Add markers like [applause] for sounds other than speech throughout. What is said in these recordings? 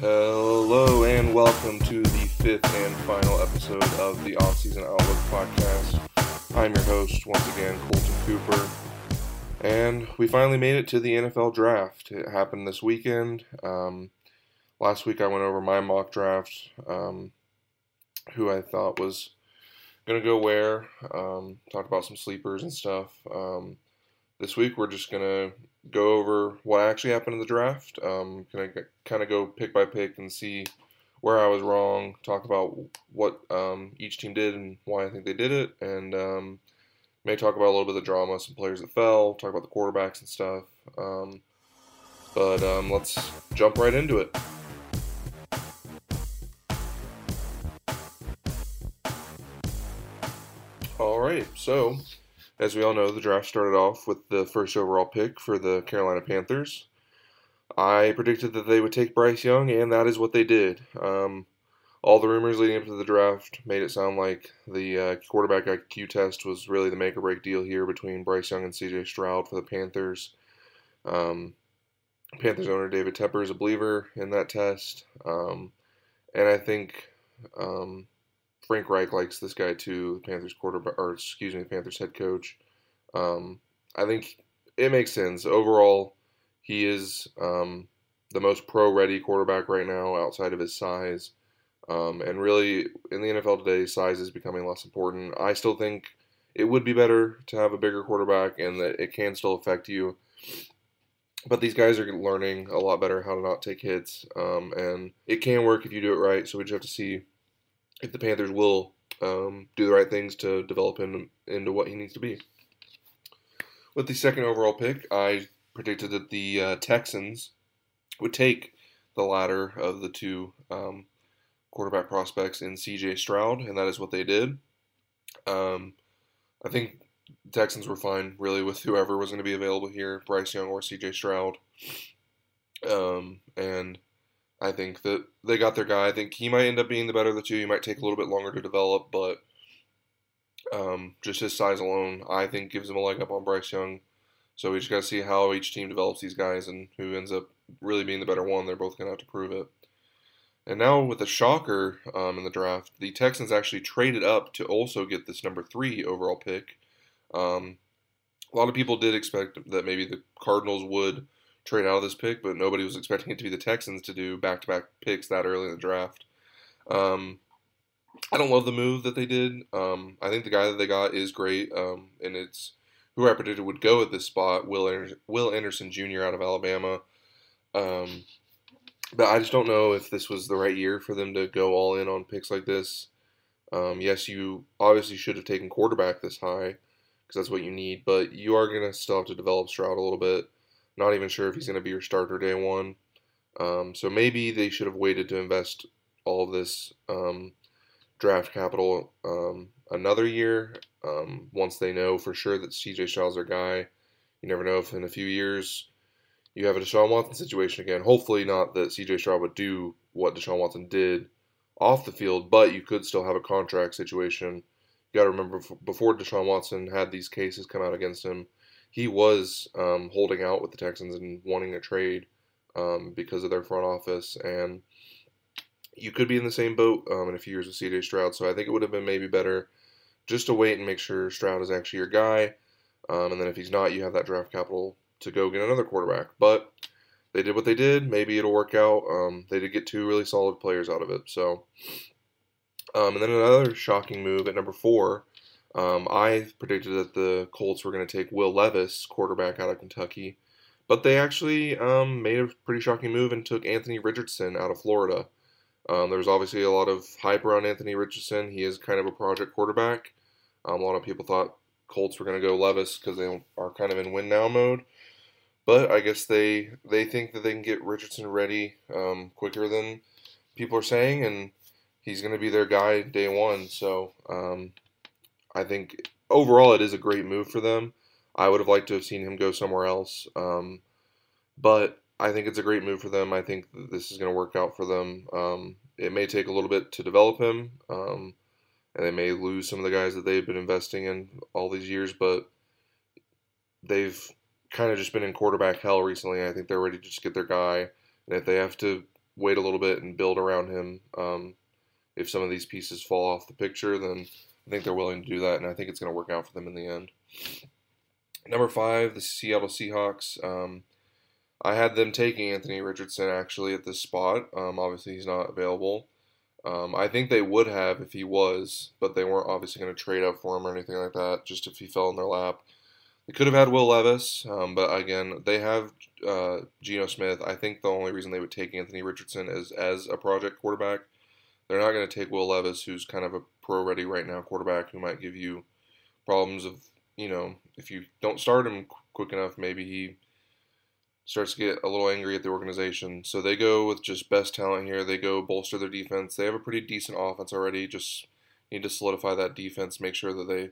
Hello and welcome to the fifth and final episode of the Offseason Outlook podcast. I'm your host, once again, Colton Cooper. And we finally made it to the NFL draft. It happened this weekend. Um, last week I went over my mock draft, um, who I thought was going to go where, um, talked about some sleepers and stuff. Um, this week we're just going to go over what actually happened in the draft. Um, can I kind of go pick by pick and see where I was wrong, talk about what um, each team did and why I think they did it, and um, may talk about a little bit of the drama, some players that fell, talk about the quarterbacks and stuff. Um, but um, let's jump right into it. All right, so as we all know, the draft started off with the first overall pick for the Carolina Panthers. I predicted that they would take Bryce Young, and that is what they did. Um, all the rumors leading up to the draft made it sound like the uh, quarterback IQ test was really the make or break deal here between Bryce Young and CJ Stroud for the Panthers. Um, Panthers owner David Tepper is a believer in that test, um, and I think um, Frank Reich likes this guy too, the Panthers quarterback, or excuse me, the Panthers head coach. Um, I think it makes sense. Overall, he is um, the most pro-ready quarterback right now, outside of his size. Um, and really, in the NFL today, size is becoming less important. I still think it would be better to have a bigger quarterback, and that it can still affect you. But these guys are learning a lot better how to not take hits, um, and it can work if you do it right. So we just have to see if the Panthers will um, do the right things to develop him into what he needs to be. With the second overall pick, I predicted that the uh, Texans would take the latter of the two um, quarterback prospects in C.J. Stroud, and that is what they did. Um, I think Texans were fine, really, with whoever was going to be available here, Bryce Young or C.J. Stroud. Um, and I think that they got their guy. I think he might end up being the better of the two. He might take a little bit longer to develop, but um, just his size alone, I think, gives him a leg up on Bryce Young. So we just got to see how each team develops these guys and who ends up really being the better one. They're both going to have to prove it. And now with a shocker um, in the draft, the Texans actually traded up to also get this number three overall pick. Um, a lot of people did expect that maybe the Cardinals would trade out of this pick, but nobody was expecting it to be the Texans to do back to back picks that early in the draft. Um, I don't love the move that they did. Um, I think the guy that they got is great, um, and it's who I predicted would go at this spot, Will Will Anderson Jr. out of Alabama. Um, but I just don't know if this was the right year for them to go all in on picks like this. Um, yes, you obviously should have taken quarterback this high because that's what you need, but you are going to still have to develop Stroud a little bit. Not even sure if he's going to be your starter day one. Um, so maybe they should have waited to invest all of this um, draft capital um, another year um, once they know for sure that CJ Stroud's their guy. You never know if in a few years you have a Deshaun Watson situation again. Hopefully, not that CJ Stroud would do what Deshaun Watson did off the field, but you could still have a contract situation. You got to remember before Deshaun Watson had these cases come out against him, he was um, holding out with the Texans and wanting a trade um, because of their front office. And you could be in the same boat um, in a few years with CJ Stroud. So I think it would have been maybe better just to wait and make sure Stroud is actually your guy. Um, and then if he's not, you have that draft capital to go get another quarterback. But they did what they did. Maybe it'll work out. Um, they did get two really solid players out of it. So, um, and then another shocking move at number four um, I predicted that the Colts were going to take Will Levis, quarterback out of Kentucky, but they actually um, made a pretty shocking move and took Anthony Richardson out of Florida. Um, there was obviously a lot of hype around Anthony Richardson. He is kind of a project quarterback. Um, a lot of people thought Colts were going to go Levis because they are kind of in win now mode. But I guess they they think that they can get Richardson ready um, quicker than people are saying, and he's going to be their guy day one. So um, I think overall it is a great move for them. I would have liked to have seen him go somewhere else, um, but I think it's a great move for them. I think this is going to work out for them. Um, it may take a little bit to develop him, um, and they may lose some of the guys that they've been investing in all these years, but they've kind of just been in quarterback hell recently. I think they're ready to just get their guy, and if they have to wait a little bit and build around him. Um, if some of these pieces fall off the picture, then I think they're willing to do that, and I think it's going to work out for them in the end. Number five, the Seattle Seahawks. Um, I had them taking Anthony Richardson actually at this spot. Um, obviously, he's not available. Um, I think they would have if he was, but they weren't obviously going to trade up for him or anything like that, just if he fell in their lap. They could have had Will Levis, um, but again, they have uh, Geno Smith. I think the only reason they would take Anthony Richardson is as a project quarterback. They're not going to take Will Levis, who's kind of a pro ready right now quarterback who might give you problems of, you know, if you don't start him quick enough, maybe he starts to get a little angry at the organization. So they go with just best talent here. They go bolster their defense. They have a pretty decent offense already. Just need to solidify that defense, make sure that they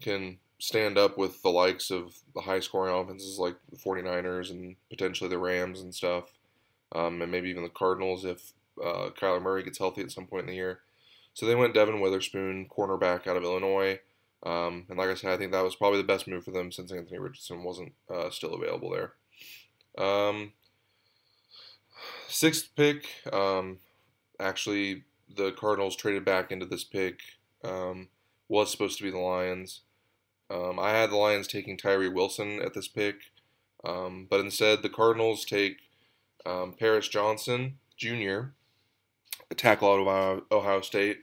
can stand up with the likes of the high scoring offenses like the 49ers and potentially the Rams and stuff. Um, and maybe even the Cardinals if uh, Kyler Murray gets healthy at some point in the year. So they went Devon Witherspoon, cornerback out of Illinois. Um, and like I said, I think that was probably the best move for them since Anthony Richardson wasn't uh, still available there. Um, sixth pick, um, actually, the Cardinals traded back into this pick. Um, was supposed to be the Lions. Um, I had the Lions taking Tyree Wilson at this pick, um, but instead the Cardinals take Paris Johnson Jr., tackle out of Ohio State.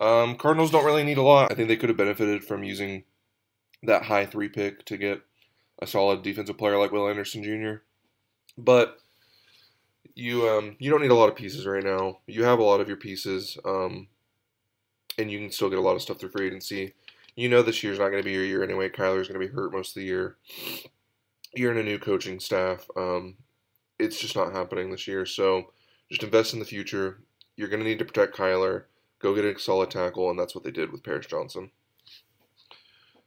Um, Cardinals don't really need a lot. I think they could have benefited from using that high three pick to get a solid defensive player like Will Anderson Jr. But you um, you don't need a lot of pieces right now. You have a lot of your pieces, um, and you can still get a lot of stuff through free agency you know this year's not going to be your year anyway. Kyler's going to be hurt most of the year. You're in a new coaching staff. Um, it's just not happening this year. So just invest in the future. You're going to need to protect Kyler. Go get a solid tackle, and that's what they did with Paris Johnson.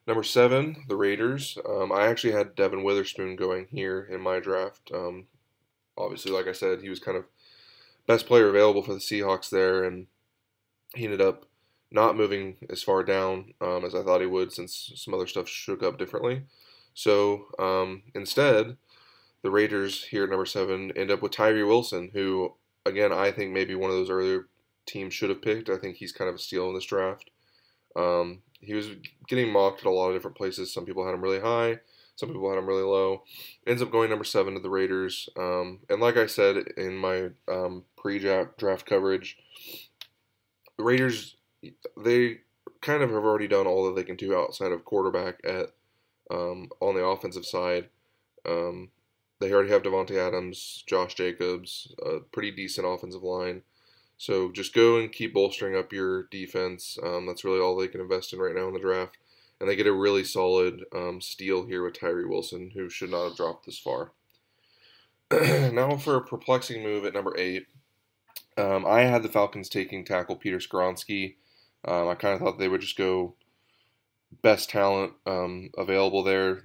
Number seven, the Raiders. Um, I actually had Devon Witherspoon going here in my draft. Um, obviously, like I said, he was kind of best player available for the Seahawks there, and he ended up not moving as far down um, as I thought he would since some other stuff shook up differently. So um, instead, the Raiders here at number seven end up with Tyree Wilson, who, again, I think maybe one of those earlier teams should have picked. I think he's kind of a steal in this draft. Um, he was getting mocked at a lot of different places. Some people had him really high, some people had him really low. Ends up going number seven to the Raiders. Um, and like I said in my um, pre draft coverage, the Raiders they kind of have already done all that they can do outside of quarterback at um, on the offensive side. Um, they already have Davante Adams, Josh Jacobs, a pretty decent offensive line. So just go and keep bolstering up your defense. Um, that's really all they can invest in right now in the draft. And they get a really solid um, steal here with Tyree Wilson, who should not have dropped this far. [clears throat] now for a perplexing move at number eight. Um, I had the Falcons taking tackle Peter Skoronski. Um, I kind of thought they would just go best talent um, available there.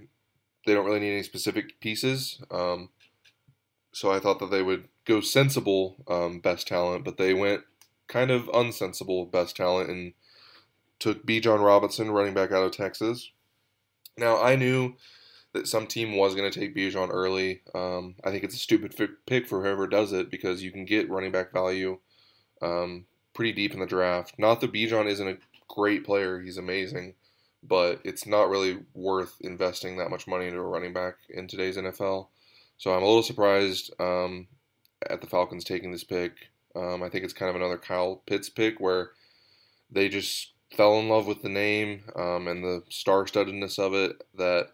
They don't really need any specific pieces. Um, so I thought that they would go sensible um, best talent, but they went kind of unsensible best talent and took Bijan Robinson, running back out of Texas. Now, I knew that some team was going to take Bijan early. Um, I think it's a stupid pick for whoever does it because you can get running back value um, pretty deep in the draft. Not that Bijan isn't a great player; he's amazing, but it's not really worth investing that much money into a running back in today's NFL. So I'm a little surprised um, at the Falcons taking this pick. Um, I think it's kind of another Kyle Pitts pick where they just fell in love with the name um, and the star-studdedness of it that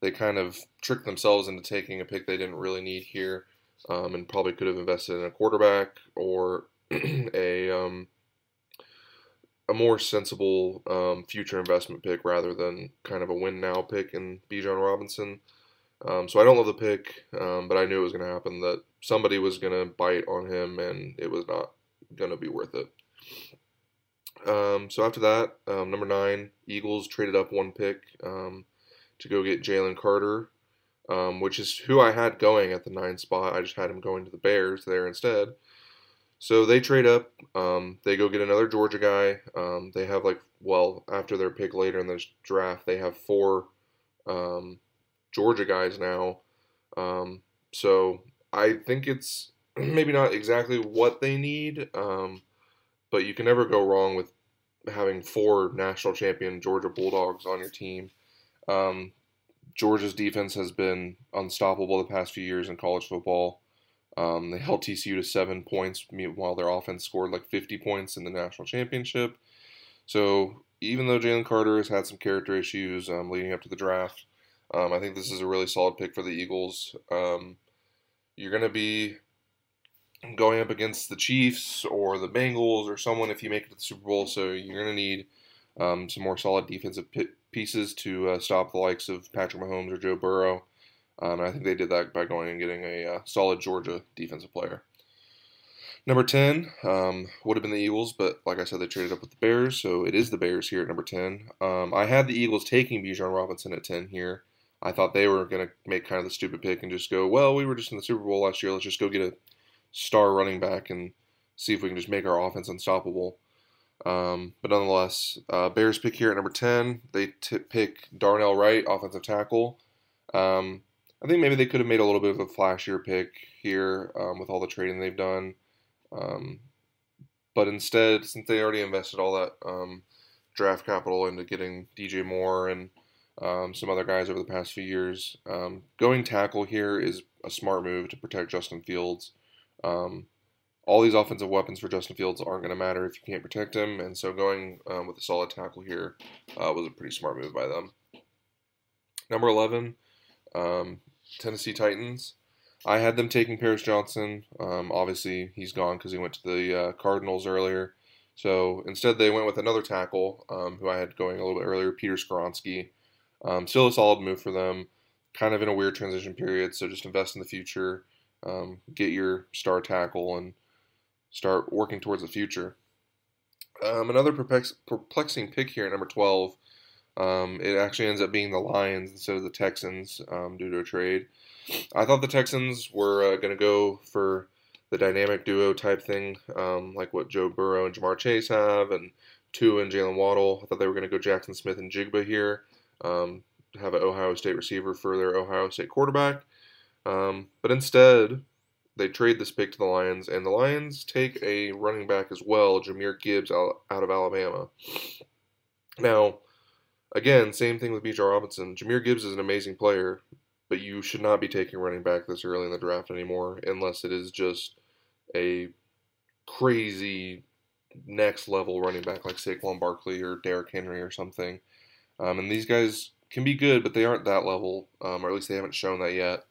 they kind of tricked themselves into taking a pick they didn't really need here um, and probably could have invested in a quarterback or [clears throat] a um, a more sensible um, future investment pick rather than kind of a win now pick in Bijan Robinson. Um, so I don't love the pick, um, but I knew it was going to happen. That somebody was going to bite on him, and it was not going to be worth it. Um, so after that, um, number nine, Eagles traded up one pick um, to go get Jalen Carter, which is who I had going at the nine spot. I just had him going to the Bears there instead. So they trade up. Um, they go get another Georgia guy. Um, they have like well after their pick later in this draft, they have four um, Georgia guys now. Um, so I think it's [clears throat] maybe not exactly what they need, um, but you can never go wrong with having four national champion Georgia Bulldogs on your team. Um, Georgia's defense has been unstoppable the past few years in college football. Um, they held TCU to seven points, while their offense scored like 50 points in the national championship. So even though Jalen Carter has had some character issues um, leading up to the draft, um, I think this is a really solid pick for the Eagles. Um, you're going to be going up against the Chiefs or the Bengals or someone if you make it to the Super Bowl, so you're going to need um, some more solid defensive pieces to uh, stop the likes of Patrick Mahomes or Joe Burrow. Um, I think they did that by going and getting a uh, solid Georgia defensive player. Number 10 um, would have been the Eagles, but like I said, they traded up with the Bears, so it is the Bears here at number 10. Um, I had the Eagles taking Bijan Robinson at 10 here. I thought they were going to make kind of the stupid pick and just go, well, we were just in the Super Bowl last year. Let's just go get a star running back and see if we can just make our offense unstoppable. Um, but nonetheless, uh, Bears pick here at number 10. They t- pick Darnell Wright, offensive tackle. Um, I think maybe they could have made a little bit of a flashier pick here um, with all the trading they've done. Um, but instead, since they already invested all that um, draft capital into getting DJ Moore and um, some other guys over the past few years, um, going tackle here is a smart move to protect Justin Fields. all these offensive weapons for Justin Fields aren't going to matter if you can't protect him, and so going with a solid tackle here uh, was a pretty smart move by them. Number 11, um, Tennessee Titans. I had them taking Paris Johnson. Um, obviously, he's gone because he went to the uh, Cardinals earlier. So instead, they went with another tackle um, who I had going a little bit earlier, Peter Skoronski. Um, still a solid move for them. Kind of in a weird transition period, so just invest in the future, um, get your star tackle, and start working towards the future. Um, another perplexing pick here at number 12 um, it actually ends up being the Lions instead of the Texans um, due to a trade. I thought the Texans were uh, going to go for the dynamic duo type thing, um, like what Joe Burrow and Ja'Marr Chase have, and Tua and Jaylen Waddle. I thought they were going to go Jaxon Smith-Njigba here, um, have an Ohio State receiver for their Ohio State quarterback. Um, but instead, they trade this pick to the Lions, and the Lions take a running back as well, Jahmyr Gibbs out of Alabama. Now, Again, same thing with Bijan Robinson. Jahmyr Gibbs is an amazing player, but you should not be taking running back this early in the draft anymore unless it is just a crazy next level running back like Saquon Barkley or Derrick Henry or something. Um, and these guys can be good, but they aren't that level, um, or at least they haven't shown that yet.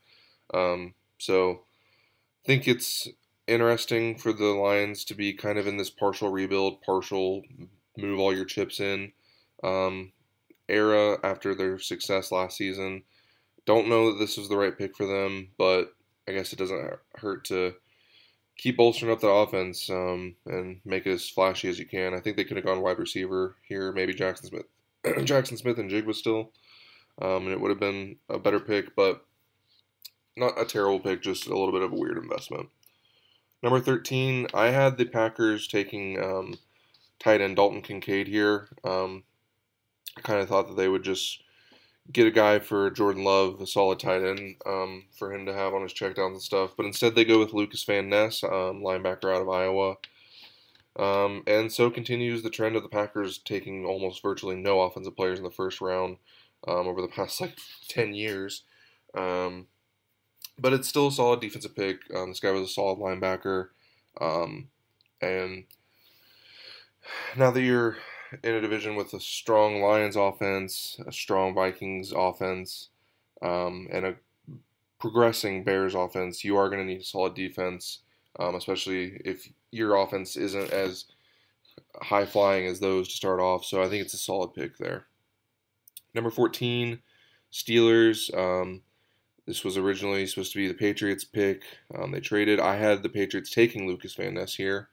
Um, so I think it's interesting for the Lions to be kind of in this partial rebuild, partial move all your chips in. Um, era after their success last season. Don't know that this was the right pick for them, but I guess it doesn't hurt to keep bolstering up the offense um, and make it as flashy as you can. I think they could have gone wide receiver here, maybe Jaxon Smith, [clears throat] Jaxon Smith-Njigba still, um, and it would have been a better pick, but not a terrible pick, just a little bit of a weird investment. Number 13, I had the Packers taking um, tight end Dalton Kincaid here. Um, Kind of thought that they would just get a guy for Jordan Love, a solid tight end, um, for him to have on his checkdowns and stuff. But instead, they go with Lucas Van Ness, um, linebacker out of Iowa. Um, and so continues the trend of the Packers taking almost virtually no offensive players in the first round um, over the [laughs] past like 10 years. Um, but it's still a solid defensive pick. Um, this guy was a solid linebacker. and now that you're in a division with a strong Lions offense, a strong Vikings offense, um, and a progressing Bears offense, you are going to need a solid defense, um, especially if your offense isn't as high flying as those to start off. So I think it's a solid pick there. Number 14, Steelers. Um, this was originally supposed to be the Patriots pick. Um, they traded. I had the Patriots taking Lucas Van Ness here.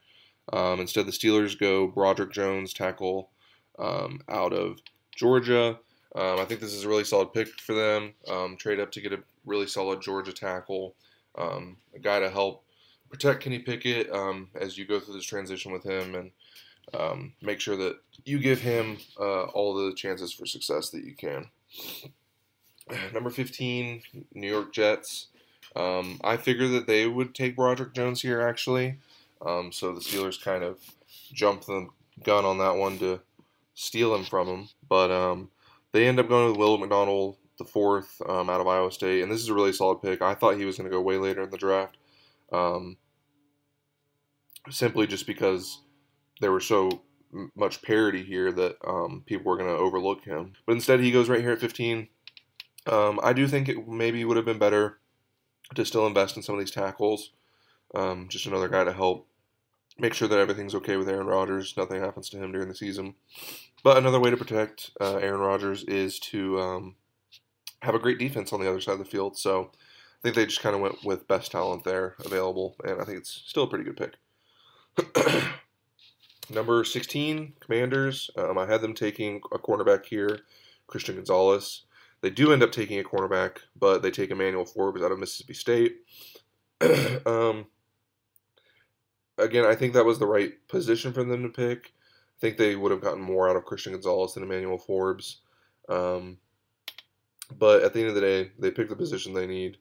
Um, instead, the Steelers go Broderick Jones, tackle um, out of Georgia. Um, I think this is a really solid pick for them. Um, trade up to get a really solid Georgia tackle, um, a guy to help protect Kenny Pickett um, as you go through this transition with him, and make sure that you give him uh, all the chances for success that you can. [sighs] Number 15, New York Jets. I figured that they would take Broderick Jones here, actually. Um, so the Steelers kind of jumped the gun on that one to steal him from him. But um, they end up going with Will McDonald, the fourth um, out of Iowa State. And this is a really solid pick. I thought he was going to go way later in the draft. Um, simply just because there were so much parity here that um, people were going to overlook him. But instead, he goes right here at 15. Um, I do think it maybe would have been better to still invest in some of these tackles. Um, just another guy to help make sure that everything's okay with Aaron Rodgers. Nothing happens to him during the season. But another way to protect uh, Aaron Rodgers is to um, have a great defense on the other side of the field. So I think they just kind of went with best talent there available, and I think it's still a pretty good pick. [clears throat] Number 16, Commanders. Um, I had them taking a cornerback here, Christian Gonzalez. They do end up taking a cornerback, but they take Emmanuel Forbes out of Mississippi State. [clears throat] um, again, I think that was the right position for them to pick. I think they would have gotten more out of Christian Gonzalez than Emmanuel Forbes. Um, but at the end of the day, they pick the position they need.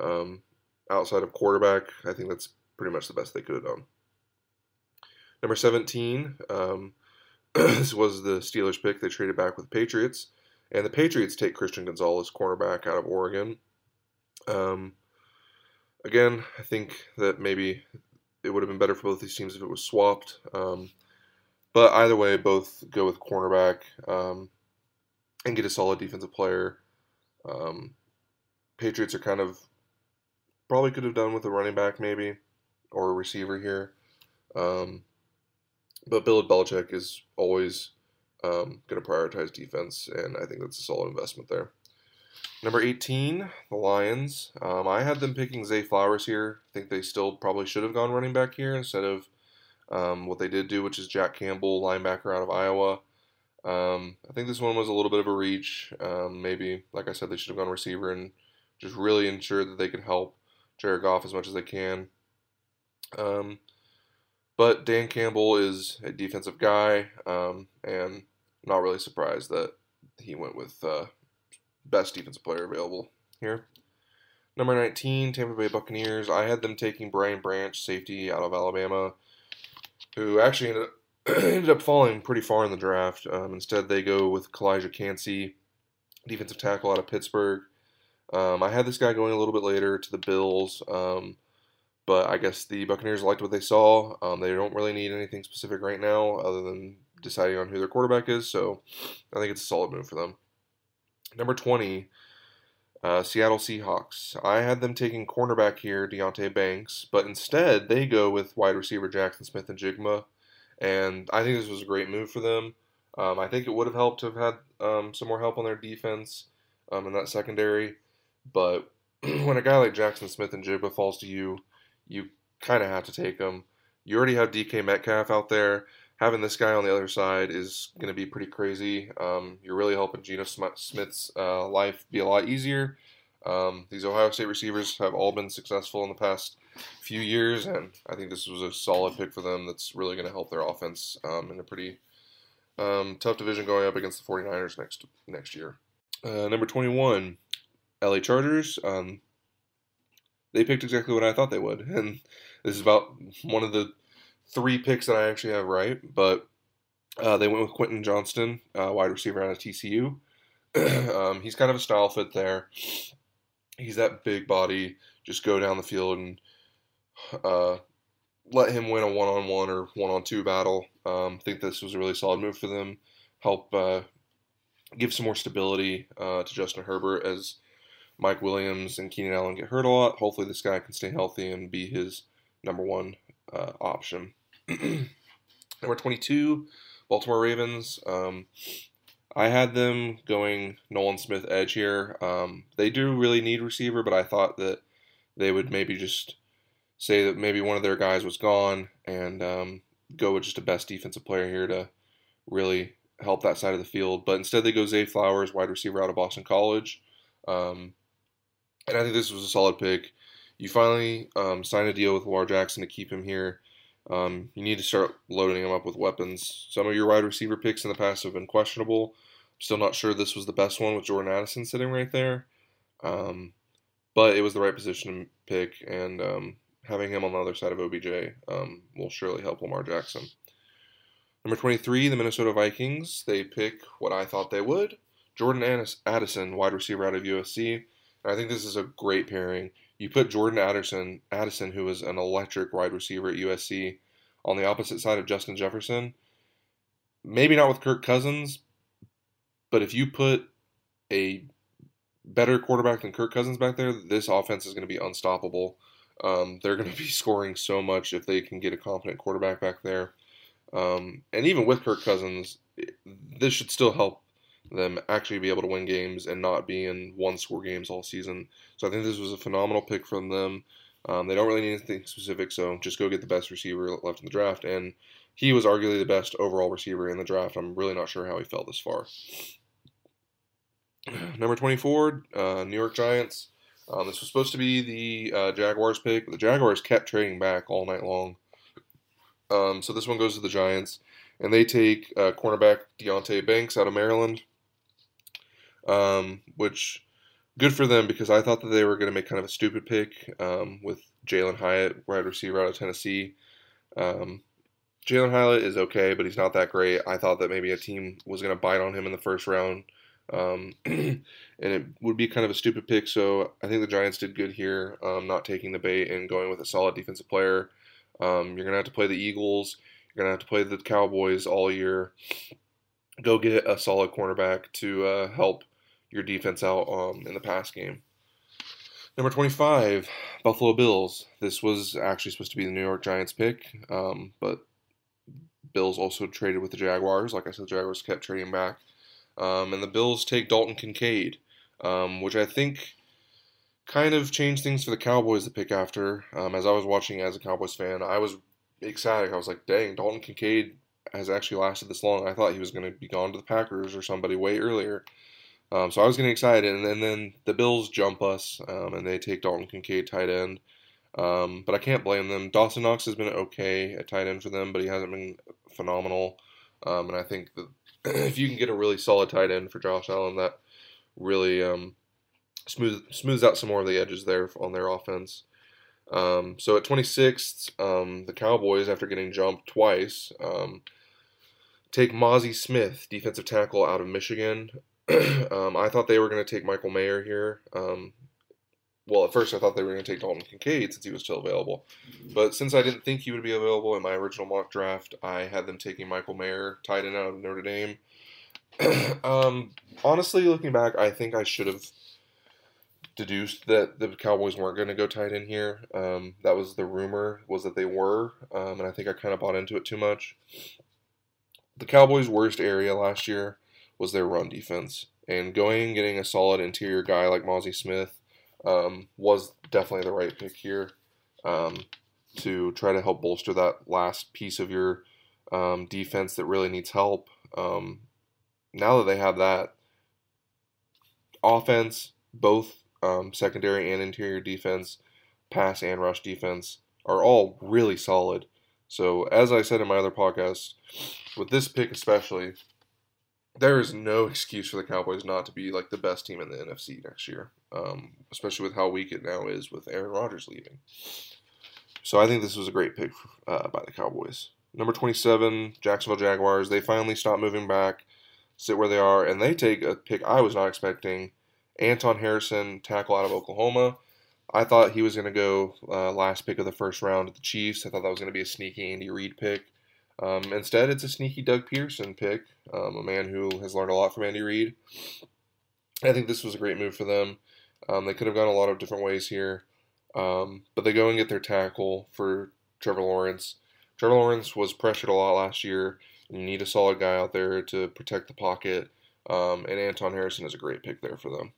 Um, outside of quarterback, I think that's pretty much the best they could have done. Number 17, um, [clears throat] this was the Steelers pick. They traded back with Patriots. And the Patriots take Christian Gonzalez, cornerback out of Oregon. Um, again, I think that maybe it would have been better for both these teams if it was swapped. Um, but either way, both go with cornerback um, and get a solid defensive player. Um, Patriots are kind of probably could have done with a running back maybe or a receiver here. Um, but Bill Belichick is always um, going to prioritize defense, and I think that's a solid investment there. Number 18, the Lions. Um, I had them picking Zay Flowers here. I think they still probably should have gone running back here instead of um, what they did do, which is Jack Campbell, linebacker out of Iowa. Um, I think this one was a little bit of a reach. Um, maybe, like I said, they should have gone receiver and just really ensure that they can help Jared Goff as much as they can. Um, but Dan Campbell is a defensive guy, um, and I'm not really surprised that he went with uh, best defensive player available here. Number 19, Tampa Bay Buccaneers. I had them taking Brian Branch, safety out of Alabama, who actually ended up, [clears throat] ended up falling pretty far in the draft. Um, instead, they go with Calijah Kancey, defensive tackle out of Pittsburgh. Um, I had this guy going a little bit later to the Bills, um, but I guess the Buccaneers liked what they saw. Um, they don't really need anything specific right now other than deciding on who their quarterback is, so I think it's a solid move for them. Number 20, uh, Seattle Seahawks. I had them taking cornerback here, Deonte Banks, but instead they go with wide receiver Jaxon Smith-Njigba. and I think this was a great move for them. Um, I think it would have helped to have had um, some more help on their defense um, in that secondary, but [clears throat] when a guy like Jaxon Smith-Njigba falls to you, you kind of have to take him. You already have DK Metcalf out there having this guy on the other side is going to be pretty crazy. Um, you're really helping Geno Smith's uh, life be a lot easier. Um, these Ohio State receivers have all been successful in the past few years, and I think this was a solid pick for them that's really going to help their offense um, in a pretty um, tough division going up against the 49ers next next year. Uh, number 21, LA Chargers. Um, they picked exactly what I thought they would, [laughs] and this is about one of the three picks that I actually have right, but uh, they went with Quentin Johnston, uh, wide receiver out of TCU. [clears throat] um, he's kind of a style fit there. He's that big body, just go down the field and uh, let him win a one on one or one on two battle. Um, I think this was a really solid move for them. Help uh, give some more stability uh, to Justin Herbert as Mike Williams and Keenan Allen get hurt a lot. Hopefully, this guy can stay healthy and be his number one uh, option. [clears throat] Number 22, Baltimore Ravens. Um, I had them going Nolan Smith edge here. Um, they do really need receiver, but I thought that they would maybe just say that maybe one of their guys was gone and um, go with just a best defensive player here to really help that side of the field. But instead, they go Zay Flowers, wide receiver out of Boston College. Um, and I think this was a solid pick. You finally um, signed a deal with Lamar Jackson to keep him here. Um, you need to start loading them up with weapons. Some of your wide receiver picks in the past have been questionable. Still not sure this was the best one with Jordan Addison sitting right there. Um, but it was the right position to pick, and um, having him on the other side of OBJ um, will surely help Lamar Jackson. Number 23, the Minnesota Vikings. They pick what I thought they would Jordan Addison, wide receiver out of USC. And I think this is a great pairing. You put Jordan Addison, Addison, who was an electric wide receiver at USC, on the opposite side of Justin Jefferson. Maybe not with Kirk Cousins, but if you put a better quarterback than Kirk Cousins back there, this offense is going to be unstoppable. Um, they're going [laughs] to be scoring so much if they can get a competent quarterback back there. Um, and even with Kirk Cousins, this should still help them actually be able to win games and not be in one score games all season. So I think this was a phenomenal pick from them. Um, they don't really need anything specific, so just go get the best receiver left in the draft. And he was arguably the best overall receiver in the draft. I'm really not sure how he fell this far. [sighs] Number 24, uh, New York Giants. Um, this was supposed to be the uh, Jaguars pick, but the Jaguars kept trading back all night long. Um, so this one goes to the Giants, and they take uh, cornerback Deonte Banks out of Maryland, um, which good for them because I thought that they were going to make kind of a stupid pick um, with Jalin Hyatt, wide receiver out of Tennessee. Um, Jalin Hyatt is okay, but he's not that great. I thought that maybe a team was going to bite on him in the first round. Um, [clears throat] and it would be kind of a stupid pick, so I think the Giants did good here, um, not taking the bait and going with a solid defensive player. Um, you're going to have to play the Eagles. You're going to have to play the Cowboys all year. Go get a solid cornerback to uh, help your defense out um, in the pass game. Number 25, Buffalo Bills. This was actually supposed to be the New York Giants pick, um, but Bills also traded with the Jaguars. Like I said, the Jaguars kept trading back. Um, and the Bills take Dalton Kincaid, um, which I think kind of changed things for the Cowboys to pick after. Um, as I was watching as a Cowboys fan, I was ecstatic. I was like, dang, Dalton Kincaid has actually lasted this long. I thought he was going to be gone to the Packers or somebody way earlier. Um, so I was getting excited, and then, and then the Bills jump us, um, and they take Dalton Kincaid tight end. Um, but I can't blame them. Dawson Knox has been okay at tight end for them, but he hasn't been phenomenal. Um, and I think that [clears throat] if you can get a really solid tight end for Josh Allen, that really um, smooth, smooths out some more of the edges there on their offense. Um, so at 26th, um, the Cowboys, after getting jumped twice, take Mazi Smith, defensive tackle out of Michigan. [clears throat] Um, I thought they were going to take Michael Mayer here. Um, well, at first I thought they were going to take Dalton Kincaid since he was still available. But since I didn't think he would be available in my original mock draft, I had them taking Michael Mayer, tight end out of Notre Dame. [clears throat] um, honestly, looking back, I think I should have deduced that the Cowboys weren't going to go tight end here. Um, that was the rumor was that they were, um, and I think I kind of bought into it too much. The Cowboys' worst area last year was their run defense, and going and getting a solid interior guy like Mazi Smith um, was definitely the right pick here um, to try to help bolster that last piece of your um, defense that really needs help. Um, now that they have that offense, both um, secondary and interior defense, pass and rush defense are all really solid. So, as I said in my other podcast, with this pick especially, there is no excuse for the Cowboys not to be like the best team in the NFC next year, um, especially with how weak it now is with Aaron Rodgers leaving. So I think this was a great pick uh, by the Cowboys. Number 27, Jacksonville Jaguars. They finally stop moving back, sit where they are, and they take a pick I was not expecting. Anton Harrison, tackle out of Oklahoma. I thought he was going to go uh, last pick of the first round at the Chiefs. I thought that was going to be a sneaky Andy Reid pick. Um, instead, it's a sneaky Doug Pederson pick, um, a man who has learned a lot from Andy Reid. I think this was a great move for them. Um, they could have gone a lot of different ways here, um, but they go and get their tackle for Trevor Lawrence. Trevor Lawrence was pressured a lot last year. You need a solid guy out there to protect the pocket, um, and Anton Harrison is a great pick there for them.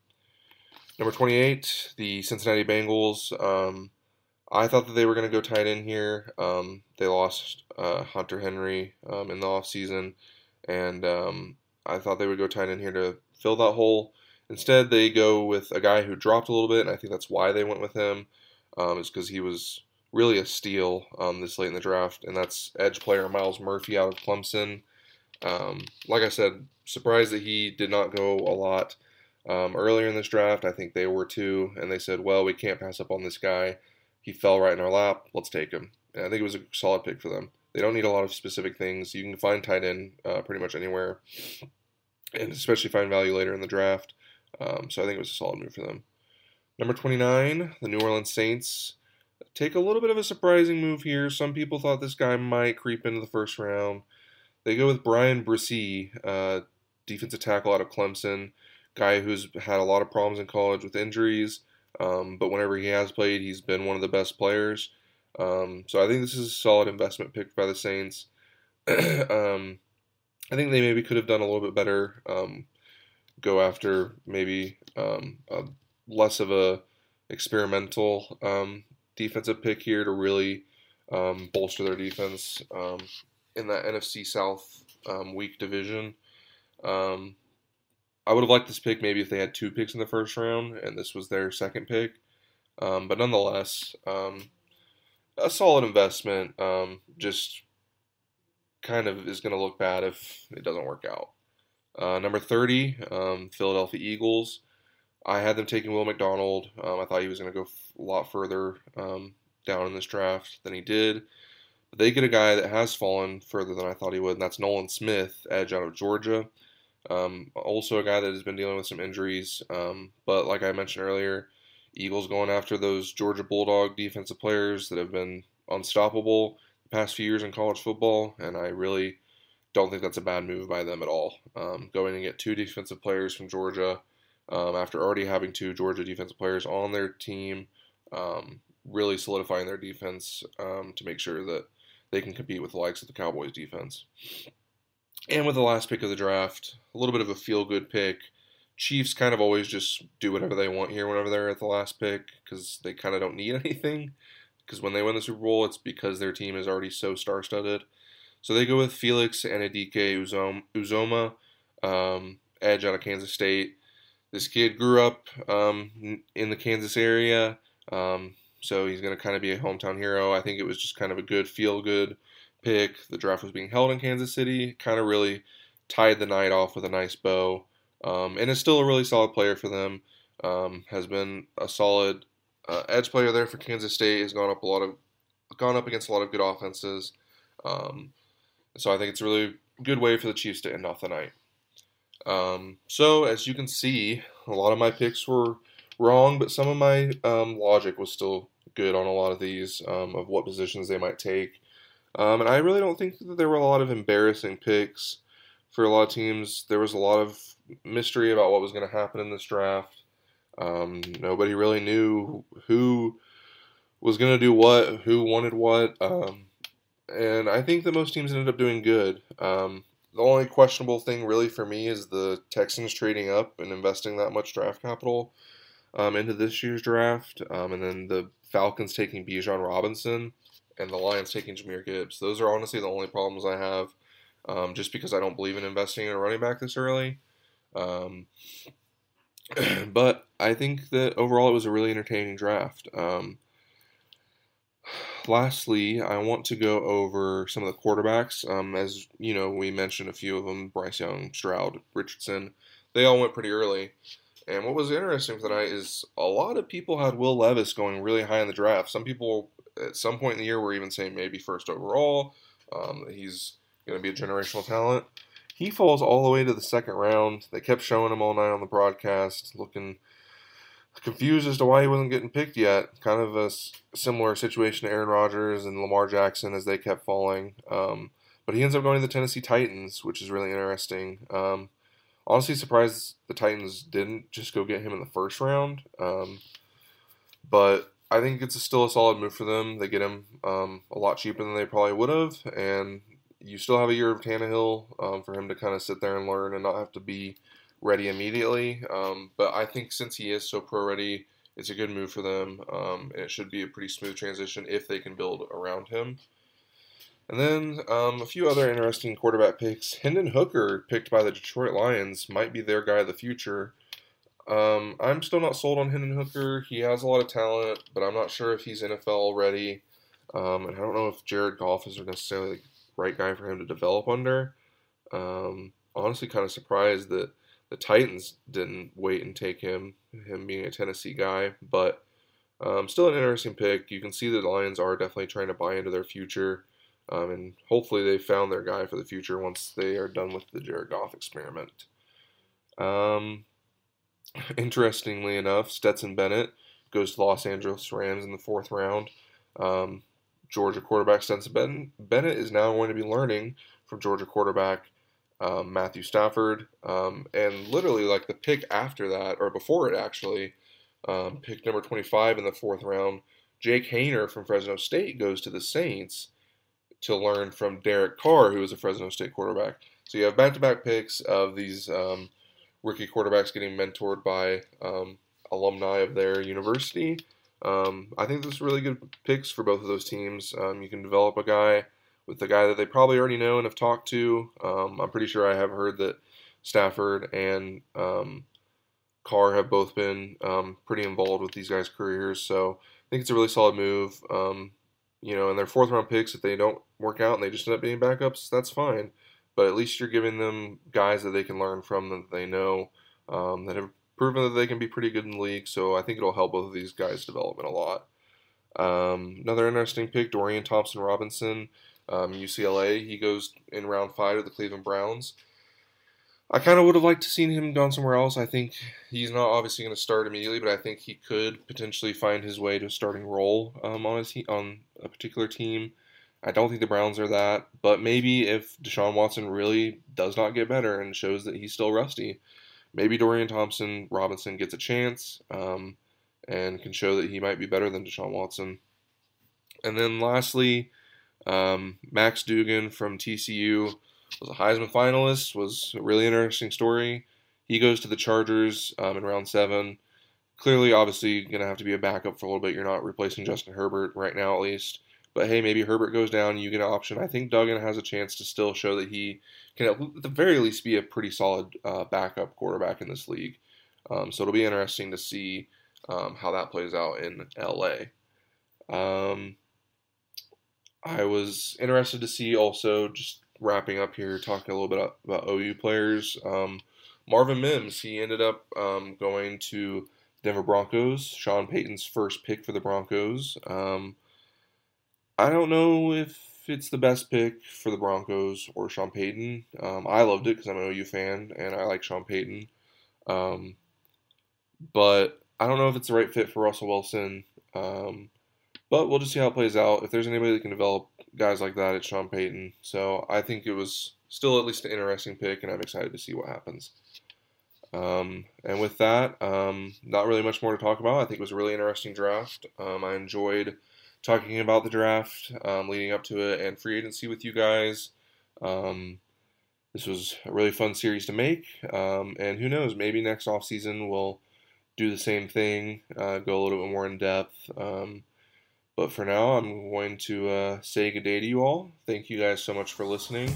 Number 28, the Cincinnati Bengals. I thought that they were going to go tight end here. Um, they lost uh, Hunter Henry um, in the offseason, and um, I thought they would go tight end here to fill that hole. Instead, they go with a guy who dropped a little bit, and I think that's why they went with him. Um, is because he was really a steal um, this late in the draft, and that's edge player Myles Murphy out of Clemson. Um, like I said, surprised that he did not go a lot Um, earlier in this draft, I think they were too, and they said, well, we can't pass up on this guy. He fell right in our lap. Let's take him. And I think it was a solid pick for them. They don't need a lot of specific things. You can find tight end uh, pretty much anywhere, and especially find value later in the draft. Um, so I think it was a solid move for them. Number 29, the New Orleans Saints take a little bit of a surprising move here. Some people thought this guy might creep into the first round. They go with Bryan Bresee, uh, defensive tackle out of Clemson, guy who's had a lot of problems in college with injuries, um, but whenever he has played, he's been one of the best players. Um, so I think this is a solid investment pick by the Saints. [clears throat] um, I think they maybe could have done a little bit better. Um, go after maybe um, a, less of a experimental um, defensive pick here to really bolster their defense in that NFC South weak division. Um, I would have liked this pick maybe if they had two picks in the first round and this was their second pick. Um, but nonetheless, um, a solid investment. Um, just kind of is going to look bad if it doesn't work out. Uh, number 30, um, Philadelphia Eagles. I had them taking Will McDonald. I thought he was going to go a lot further down in this draft than he did. But They get a guy that has fallen further than I thought he would, and that's Nolan Smith, edge out of Georgia. Um, also, a guy that has been dealing with some injuries. Um, but like I mentioned earlier, Eagles going after those Georgia Bulldog defensive players that have been unstoppable the past few years in college football, and I really don't think that's a bad move by them at all. Um, going and get two defensive players from Georgia um, after already having two Georgia defensive players on their team, um, really solidifying their defense um, to make sure that they can compete with the likes of the Cowboys defense. And with the last pick of the draft, a little bit of a feel good pick. Chiefs kind of always just do whatever they want here whenever they're at the last pick because they kind of don't need [laughs] anything. Because when they win the Super Bowl, it's because their team is already so star studded. So they go with Felix Anudike Uzomah, um, edge out of Kansas State. This kid grew up um, in the Kansas area. Um, so he's going to kind of be a hometown hero. I think it was just kind of a good feel good pick. The draft was being held in Kansas City, kind of really tied the night off with a nice bow, um, and is still a really solid player for them. Um, has been a solid uh, edge player there for Kansas State. Has gone up a lot of gone up against a lot of good offenses. Um, so I think it's a really good way for the Chiefs to end off the night. Um, so as you can see, a lot of my picks were wrong, but some of my um, logic was still good on a lot of these um, of what positions they might take. Um, and I really don't think that there were a lot of embarrassing picks for a lot of teams. There was a lot of mystery about what was going to happen in this draft. Um, nobody really knew who was going to do what, who wanted what. Um, and I think that most teams ended up doing good. Um, the only questionable thing really for me is the Texans trading up and investing that much draft capital um, into this year's draft, um, and then the Falcons taking Bijan Robinson and the Lions taking Jahmyr Gibbs. Those are honestly the only problems I have, um, just because I don't believe in investing in a running back this early. Um, [clears throat] but I think that overall it was a really entertaining draft. Um, lastly, I want to go over some of the quarterbacks. Um, as you know, we mentioned a few of them: Bryce Young, Stroud, Richardson. They all went pretty early. And what was interesting tonight is a lot of people had Will Levis going really high in the draft. Some people at some point in the year were even saying maybe first overall. Um, he's going to be a generational talent. He falls all the way to the second round. They kept showing him all night on the broadcast, looking confused as to why he wasn't getting picked yet. Kind of a similar situation to Aaron Rodgers and Lamar Jackson as they kept falling. Um, but he ends up going to the Tennessee Titans, which is really interesting. Um, honestly surprised the Titans didn't just go get him in the first round. Um, but I think it's a still a solid move for them. They get him um, a lot cheaper than they probably would have, and you still have a year of Tannehill um, for him to kind of sit there and learn and not have to be ready immediately. Um, but I think since he is so pro ready, it's a good move for them, um, and it should be a pretty smooth transition if they can build around him. And then um, a few other interesting quarterback picks. Hendon Hooker, picked by the Detroit Lions, might be their guy of the future. Um, I'm still not sold on Hendon Hooker. He has a lot of talent, but I'm not sure if he's NFL ready. Um, and I don't know if Jared Goff is necessarily right guy for him to develop under. Um, honestly, kind of surprised that the Titans didn't wait and take him, him being a Tennessee guy. But um, still an interesting pick. You can see the Lions are definitely trying to buy into their future. Um, and hopefully they found their guy for the future once they are done with the Jared Goff experiment. Um, interestingly enough, Stetson Bennett goes to Los Angeles Rams in the fourth round. Um, Georgia quarterback Stetson Bennett is now going to be learning from Georgia quarterback um, Matthew Stafford. Um, and literally, like the pick after that, or before it actually, um, pick number 25 in the fourth round, Jake Haener from Fresno State goes to the Saints to learn from Derek Carr, who is a Fresno State quarterback. So you have back to back picks of these um, rookie quarterbacks getting mentored by um, alumni of their university. Um, I think this is really good picks for both of those teams. Um, you can develop a guy with the guy that they probably already know and have talked to. Um, I'm pretty sure I have heard that Stafford and um, Carr have both been um, pretty involved with these guys' careers, so I think it's a really solid move. Um, you know, and their fourth round picks, if they don't work out and they just end up being backups, that's fine. But at least you're giving them guys that they can learn from that they know that have proven that they can be pretty good in the league. So I think it'll help both of these guys' development a lot. Um, another interesting pick, Dorian Thompson Robinson, um, UCLA. He goes in round five to the Cleveland Browns. I kind of would have liked to seen him gone somewhere else. I think he's not obviously going to start immediately, but I think he could potentially find his way to a starting role um, on a on a particular team. I don't think the Browns are that, but maybe if Deshaun Watson really does not get better and shows that he's still rusty, maybe Dorian Thompson Robinson gets a chance um, and can show that he might be better than Deshaun Watson. And then lastly, um, Max Duggan from TCU was a Heisman finalist. Was a really interesting story. He goes to the Chargers um, in round seven. Clearly, obviously, going to have to be a backup for a little bit. You're not replacing Justin Herbert right now, at least. But hey, maybe Herbert goes down, you get an option. I think Duggan has a chance to still show that he can, at the very least, be a pretty solid uh, backup quarterback in this league. Um, so it'll be interesting to see um, how that plays out in LA. Um, I was interested to see also, just wrapping up here, talking a little bit about OU players. Um, Marvin Mims, he ended up um, going to Denver Broncos, Sean Payton's first pick for the Broncos. Um, I don't know if it's the best pick for the Broncos or Sean Payton. Um, I loved it because I'm an OU fan and I like Sean Payton. Um, but I don't know if it's the right fit for Russell Wilson. Um, but we'll just see how it plays out. If there's anybody that can develop guys like that, it's Sean Payton. So I think it was still at least an interesting pick, and I'm excited to see what happens. Um, and with that, um, not really much more to talk about. I think it was a really interesting draft. Um, I enjoyed talking about the draft um, leading up to it and free agency with you guys. Um, this was a really fun series to make, um, and who knows, maybe next off season we'll do the same thing, uh, go a little bit more in depth. Um, but for now, I'm going to uh, say good day to you all. Thank you guys so much for listening.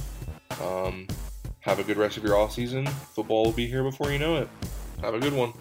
Um, have a good rest of your off season. Football will be here before you know it. Have a good one.